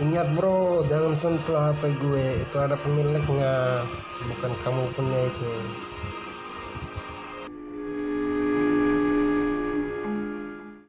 ingat bro jangan sentuh HP gue. Itu ada pemiliknya bukan kamu punya itu.